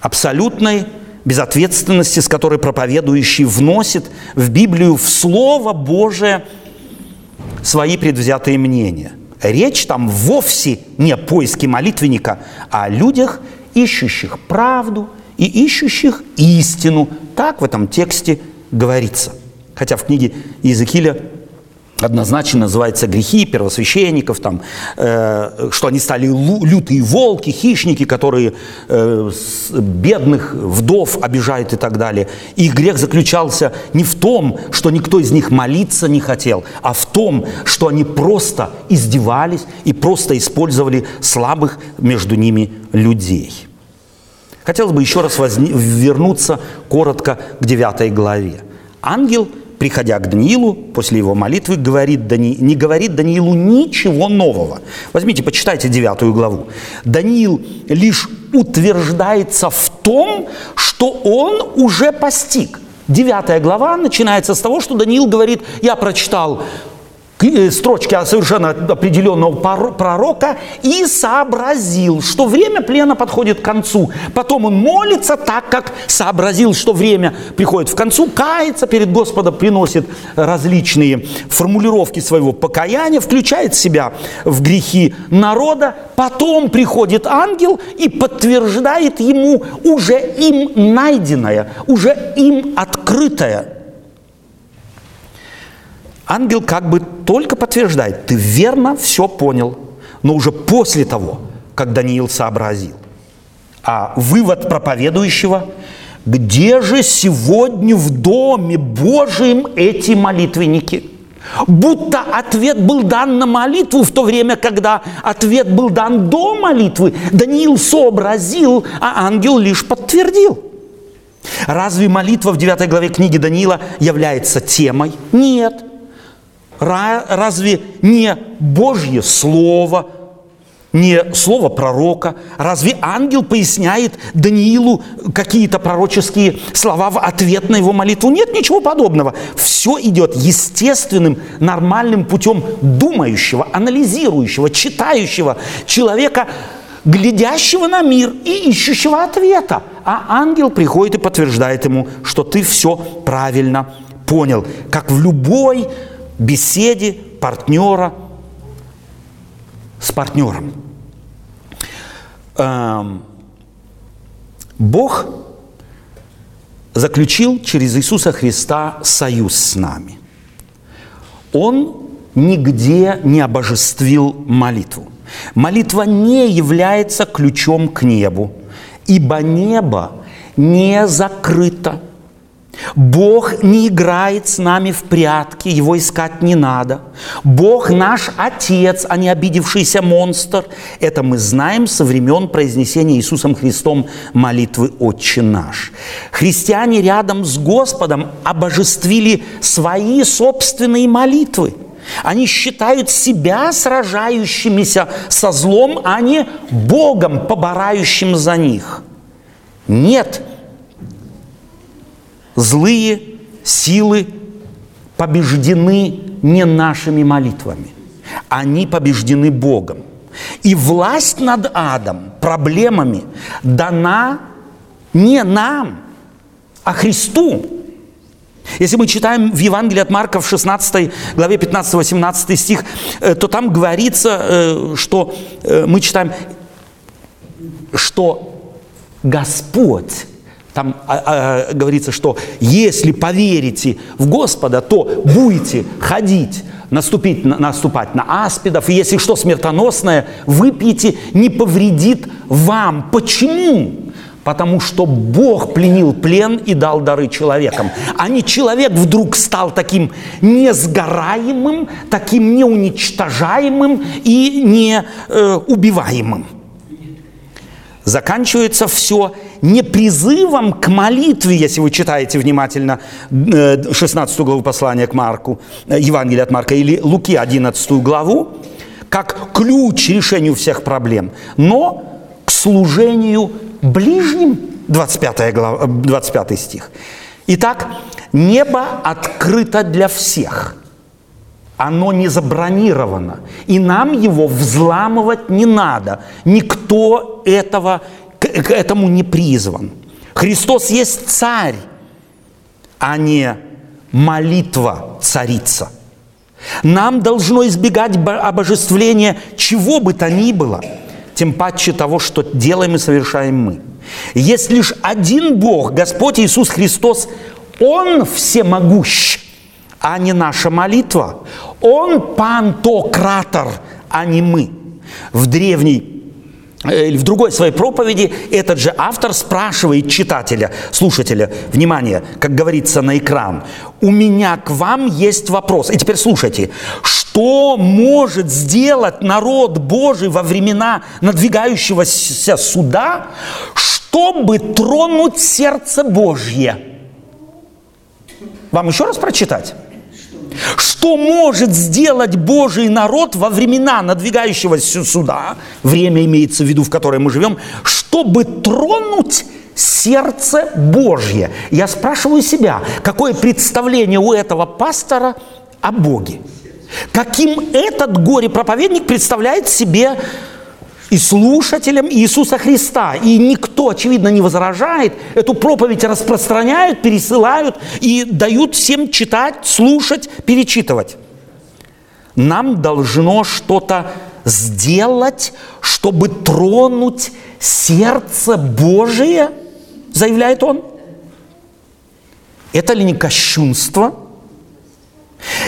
абсолютной безответственности, с которой проповедующий вносит в Библию, в Слово Божие свои предвзятые мнения. Речь там вовсе не о поиске молитвенника, а о людях, ищущих правду и ищущих истину. Так в этом тексте говорится. Хотя в книге Иезекииля однозначно называется грехи первосвященников, там, э, что они стали лютые волки, хищники, которые э, бедных вдов обижают и так далее. Их грех заключался не в том, что никто из них молиться не хотел, а в том, что они просто издевались и просто использовали слабых между ними людей. Хотелось бы еще раз вернуться коротко к 9 главе. Ангел – приходя к Даниилу, после его молитвы, говорит Дани... не говорит Даниилу ничего нового. Возьмите, почитайте девятую главу. Даниил лишь утверждается в том, что он уже постиг. Девятая глава начинается с того, что Даниил говорит, я прочитал строчки совершенно определенного пророка и сообразил, что время плена подходит к концу. Потом он молится так, как сообразил, что время приходит к концу, кается перед Господом, приносит различные формулировки своего покаяния, включает себя в грехи народа. Потом приходит ангел и подтверждает ему уже им найденное, уже им открытое ангел как бы только подтверждает, ты верно все понял, но уже после того, как Даниил сообразил. А вывод проповедующего, где же сегодня в доме Божьем эти молитвенники? Будто ответ был дан на молитву в то время, когда ответ был дан до молитвы. Даниил сообразил, а ангел лишь подтвердил. Разве молитва в 9 главе книги Даниила является темой? Нет разве не Божье Слово, не слово пророка. Разве ангел поясняет Даниилу какие-то пророческие слова в ответ на его молитву? Нет ничего подобного. Все идет естественным, нормальным путем думающего, анализирующего, читающего человека, глядящего на мир и ищущего ответа. А ангел приходит и подтверждает ему, что ты все правильно понял. Как в любой беседе партнера с партнером. Эм, Бог заключил через Иисуса Христа союз с нами. Он нигде не обожествил молитву. Молитва не является ключом к небу. ибо небо не закрыто. Бог не играет с нами в прятки, его искать не надо. Бог наш Отец, а не обидевшийся монстр. Это мы знаем со времен произнесения Иисусом Христом молитвы «Отче наш». Христиане рядом с Господом обожествили свои собственные молитвы. Они считают себя сражающимися со злом, а не Богом, поборающим за них. Нет, злые силы побеждены не нашими молитвами. Они побеждены Богом. И власть над адом, проблемами дана не нам, а Христу. Если мы читаем в Евангелии от Марка в 16 главе 15-18 стих, э, то там говорится, э, что э, мы читаем, что Господь там а, а, говорится, что если поверите в Господа, то будете ходить, наступить, наступать на аспидов, и если что смертоносное выпьете, не повредит вам. Почему? Потому что Бог пленил плен и дал дары человекам. А не человек вдруг стал таким несгораемым, таким неуничтожаемым и неубиваемым. Э, Заканчивается все не призывом к молитве, если вы читаете внимательно 16 э, главу послания к Марку, э, Евангелие от Марка, или Луки 11 главу, как ключ решению всех проблем, но к служению ближним, 25, глава, 25 стих. Итак, небо открыто для всех – оно не забронировано. И нам его взламывать не надо. Никто этого, к, к этому не призван. Христос есть царь, а не молитва царица. Нам должно избегать обожествления чего бы то ни было, тем паче того, что делаем и совершаем мы. Есть лишь один Бог, Господь Иисус Христос, Он всемогущ а не наша молитва. Он пантократор, а не мы. В древней э, или в другой своей проповеди этот же автор спрашивает читателя, слушателя, внимание, как говорится на экран, у меня к вам есть вопрос. И теперь слушайте, что может сделать народ Божий во времена надвигающегося суда, чтобы тронуть сердце Божье? Вам еще раз прочитать? Что может сделать Божий народ во времена надвигающегося суда, время имеется в виду, в которое мы живем, чтобы тронуть сердце Божье. Я спрашиваю себя, какое представление у этого пастора о Боге? Каким этот горе-проповедник представляет себе и слушателям Иисуса Христа. И никто, очевидно, не возражает. Эту проповедь распространяют, пересылают и дают всем читать, слушать, перечитывать. Нам должно что-то сделать, чтобы тронуть сердце Божие, заявляет он. Это ли не кощунство?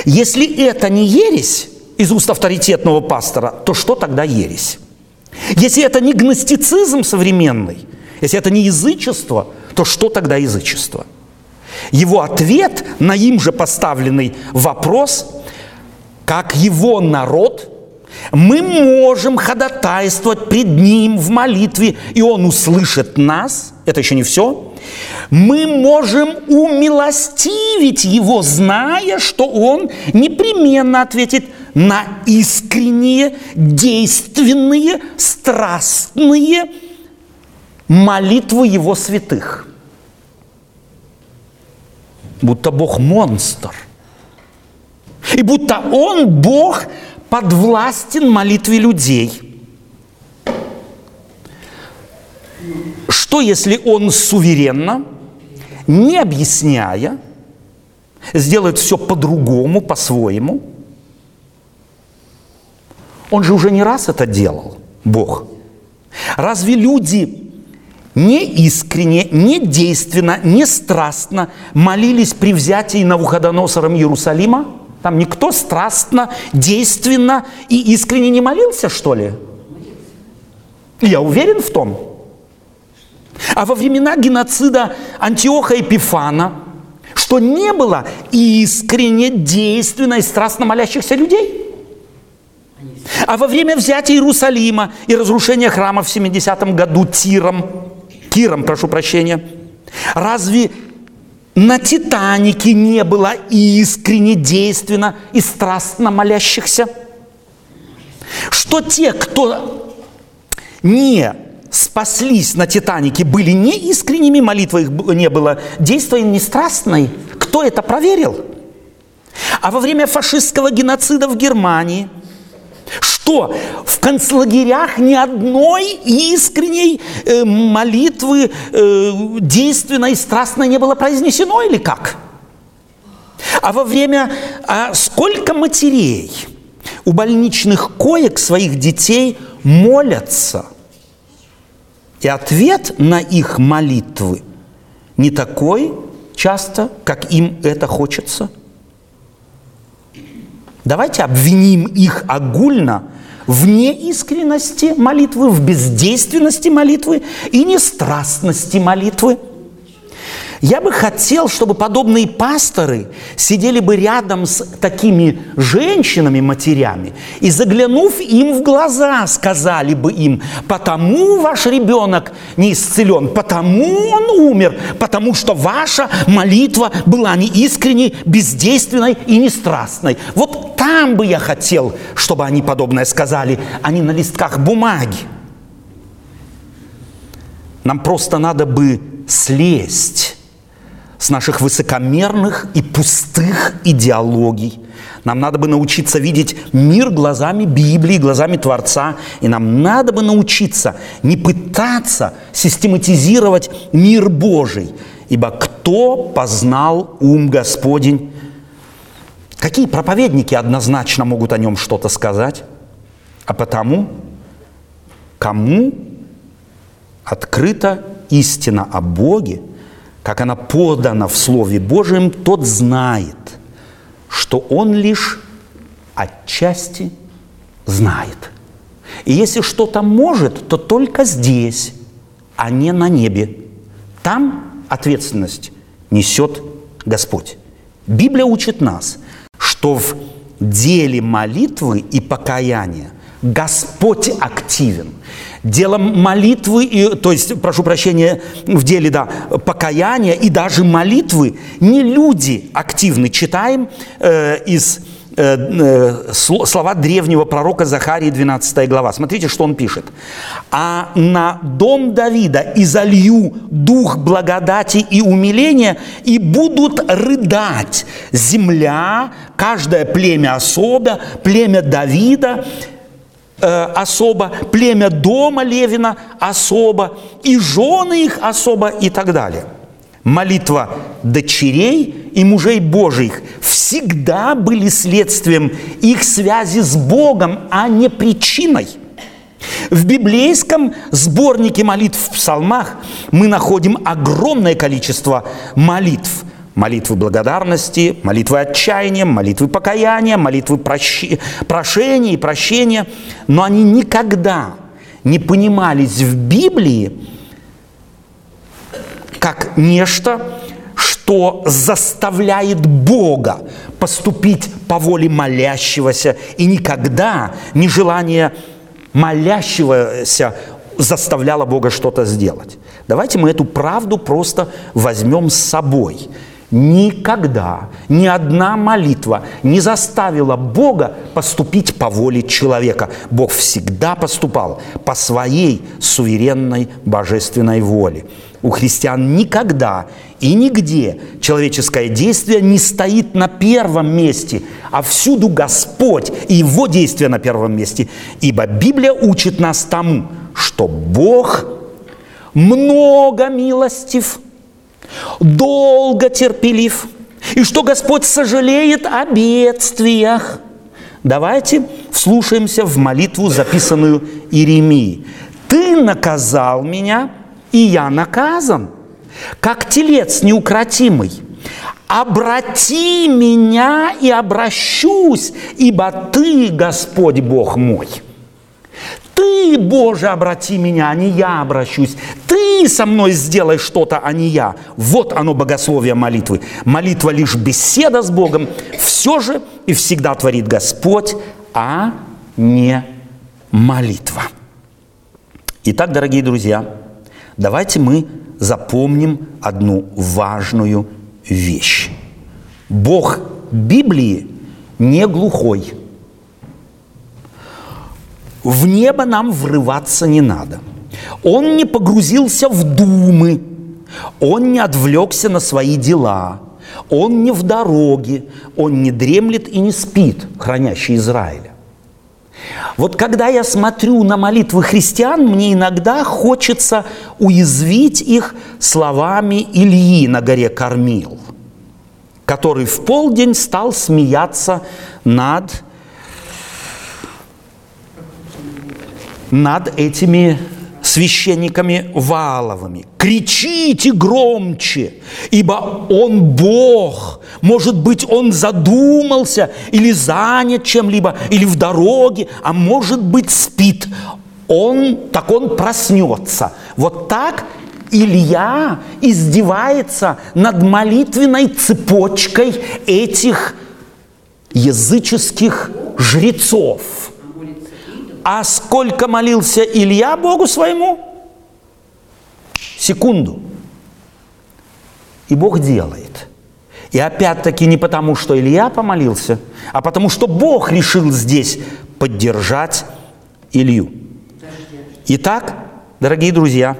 Если это не ересь из уст авторитетного пастора, то что тогда ересь? Если это не гностицизм современный, если это не язычество, то что тогда язычество? Его ответ на им же поставленный вопрос, как его народ, мы можем ходатайствовать пред Ним в молитве, и Он услышит нас. Это еще не все. Мы можем умилостивить Его, зная, что Он непременно ответит – на искренние, действенные, страстные молитвы его святых. Будто Бог монстр. И будто Он, Бог, подвластен молитве людей. Что если Он суверенно, не объясняя, сделает все по-другому, по-своему – он же уже не раз это делал, Бог. Разве люди не искренне, не действенно, не страстно молились при взятии Навуходоносором Иерусалима? Там никто страстно, действенно и искренне не молился, что ли? Я уверен в том. А во времена геноцида Антиоха Эпифана, что не было искренне, действенно и страстно молящихся людей. А во время взятия Иерусалима и разрушения храма в 70 году Тиром, Киром, прошу прощения, разве на Титанике не было искренне, действенно и страстно молящихся? Что те, кто не спаслись на Титанике, были не искренними, молитвы их не было, действия не страстной. Кто это проверил? А во время фашистского геноцида в Германии – что в концлагерях ни одной искренней э, молитвы э, действенной, страстной не было произнесено или как? А во время... А сколько матерей у больничных коек своих детей молятся? И ответ на их молитвы не такой часто, как им это хочется – Давайте обвиним их огульно в неискренности молитвы, в бездейственности молитвы и нестрастности молитвы – я бы хотел, чтобы подобные пасторы сидели бы рядом с такими женщинами, матерями, и заглянув им в глаза, сказали бы им, потому ваш ребенок не исцелен, потому он умер, потому что ваша молитва была неискренней, бездейственной и нестрастной. Вот там бы я хотел, чтобы они подобное сказали, а не на листках бумаги. Нам просто надо бы слезть с наших высокомерных и пустых идеологий. Нам надо бы научиться видеть мир глазами Библии, глазами Творца. И нам надо бы научиться не пытаться систематизировать мир Божий. Ибо кто познал ум Господень? Какие проповедники однозначно могут о нем что-то сказать? А потому, кому открыта истина о Боге – как она подана в Слове Божьем, тот знает, что он лишь отчасти знает. И если что-то может, то только здесь, а не на небе. Там ответственность несет Господь. Библия учит нас, что в деле молитвы и покаяния Господь активен. Делом молитвы, и, то есть, прошу прощения, в деле, да, покаяния и даже молитвы не люди активны. Читаем э, из э, э, слова древнего пророка Захарии, 12 глава. Смотрите, что он пишет. «А на дом Давида изолью дух благодати и умиления, и будут рыдать земля, каждое племя особо, племя Давида, Э, особо, племя дома Левина особо, и жены их особо и так далее. Молитва дочерей и мужей Божьих всегда были следствием их связи с Богом, а не причиной. В библейском сборнике молитв в псалмах мы находим огромное количество молитв – Молитвы благодарности, молитвы отчаяния, молитвы покаяния, молитвы прощи, прошения и прощения. Но они никогда не понимались в Библии как нечто, что заставляет Бога поступить по воле молящегося, и никогда не желание молящегося заставляло Бога что-то сделать. Давайте мы эту правду просто возьмем с собой – Никогда ни одна молитва не заставила Бога поступить по воле человека. Бог всегда поступал по своей суверенной божественной воле. У христиан никогда и нигде человеческое действие не стоит на первом месте, а всюду Господь и Его действие на первом месте. Ибо Библия учит нас тому, что Бог много милостив – долго терпелив, и что Господь сожалеет о бедствиях. Давайте вслушаемся в молитву, записанную Иеремией. «Ты наказал меня, и я наказан, как телец неукротимый. Обрати меня и обращусь, ибо Ты, Господь Бог мой». Ты, Боже, обрати меня, а не я обращусь. Ты со мной сделай что-то, а не я. Вот оно богословие молитвы. Молитва лишь беседа с Богом. Все же и всегда творит Господь, а не молитва. Итак, дорогие друзья, давайте мы запомним одну важную вещь. Бог Библии не глухой. В небо нам врываться не надо. Он не погрузился в думы, он не отвлекся на свои дела, он не в дороге, он не дремлет и не спит, хранящий Израиля. Вот когда я смотрю на молитвы христиан, мне иногда хочется уязвить их словами Ильи на горе Кормил, который в полдень стал смеяться над, над этими священниками Вааловыми. Кричите громче, ибо Он Бог. Может быть, Он задумался или занят чем-либо, или в дороге, а может быть, спит. Он, так он проснется. Вот так Илья издевается над молитвенной цепочкой этих языческих жрецов – а сколько молился Илья Богу своему? Секунду. И Бог делает. И опять-таки не потому, что Илья помолился, а потому, что Бог решил здесь поддержать Илью. Итак, дорогие друзья,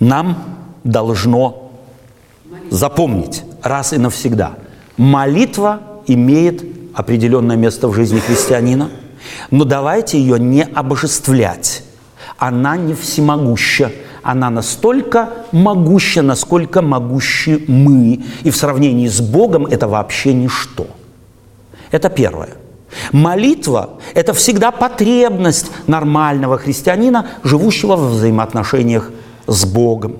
нам должно запомнить раз и навсегда. Молитва имеет определенное место в жизни христианина – но давайте ее не обожествлять. Она не всемогуща. Она настолько могуща, насколько могущи мы. И в сравнении с Богом это вообще ничто. Это первое. Молитва – это всегда потребность нормального христианина, живущего в взаимоотношениях с Богом.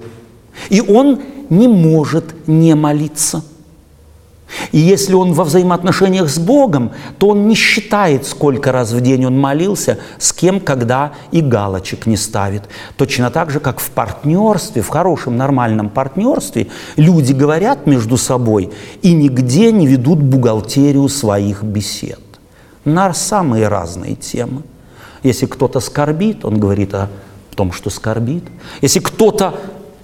И он не может не молиться – и если он во взаимоотношениях с Богом, то он не считает, сколько раз в день он молился, с кем, когда и галочек не ставит. Точно так же, как в партнерстве, в хорошем нормальном партнерстве, люди говорят между собой и нигде не ведут бухгалтерию своих бесед. На самые разные темы. Если кто-то скорбит, он говорит о том, что скорбит. Если кто-то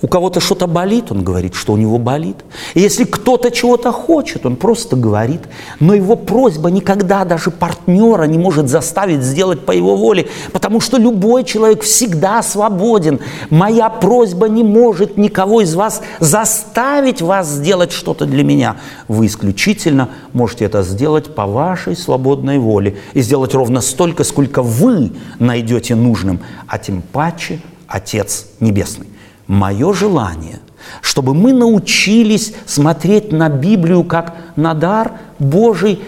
у кого-то что-то болит, он говорит, что у него болит. И если кто-то чего-то хочет, он просто говорит. Но его просьба никогда даже партнера не может заставить сделать по его воле, потому что любой человек всегда свободен. Моя просьба не может никого из вас заставить вас сделать что-то для меня. Вы исключительно можете это сделать по вашей свободной воле и сделать ровно столько, сколько вы найдете нужным, а тем паче Отец Небесный мое желание, чтобы мы научились смотреть на Библию как на дар Божий,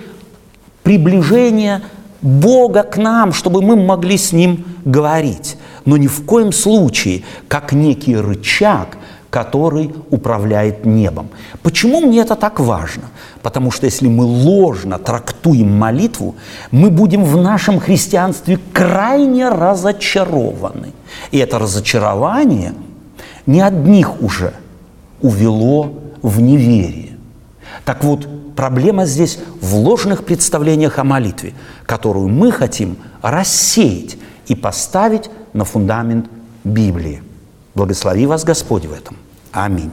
приближение Бога к нам, чтобы мы могли с Ним говорить. Но ни в коем случае как некий рычаг, который управляет небом. Почему мне это так важно? Потому что если мы ложно трактуем молитву, мы будем в нашем христианстве крайне разочарованы. И это разочарование – не одних уже увело в неверие. Так вот, проблема здесь в ложных представлениях о молитве, которую мы хотим рассеять и поставить на фундамент Библии. Благослови вас Господь в этом. Аминь.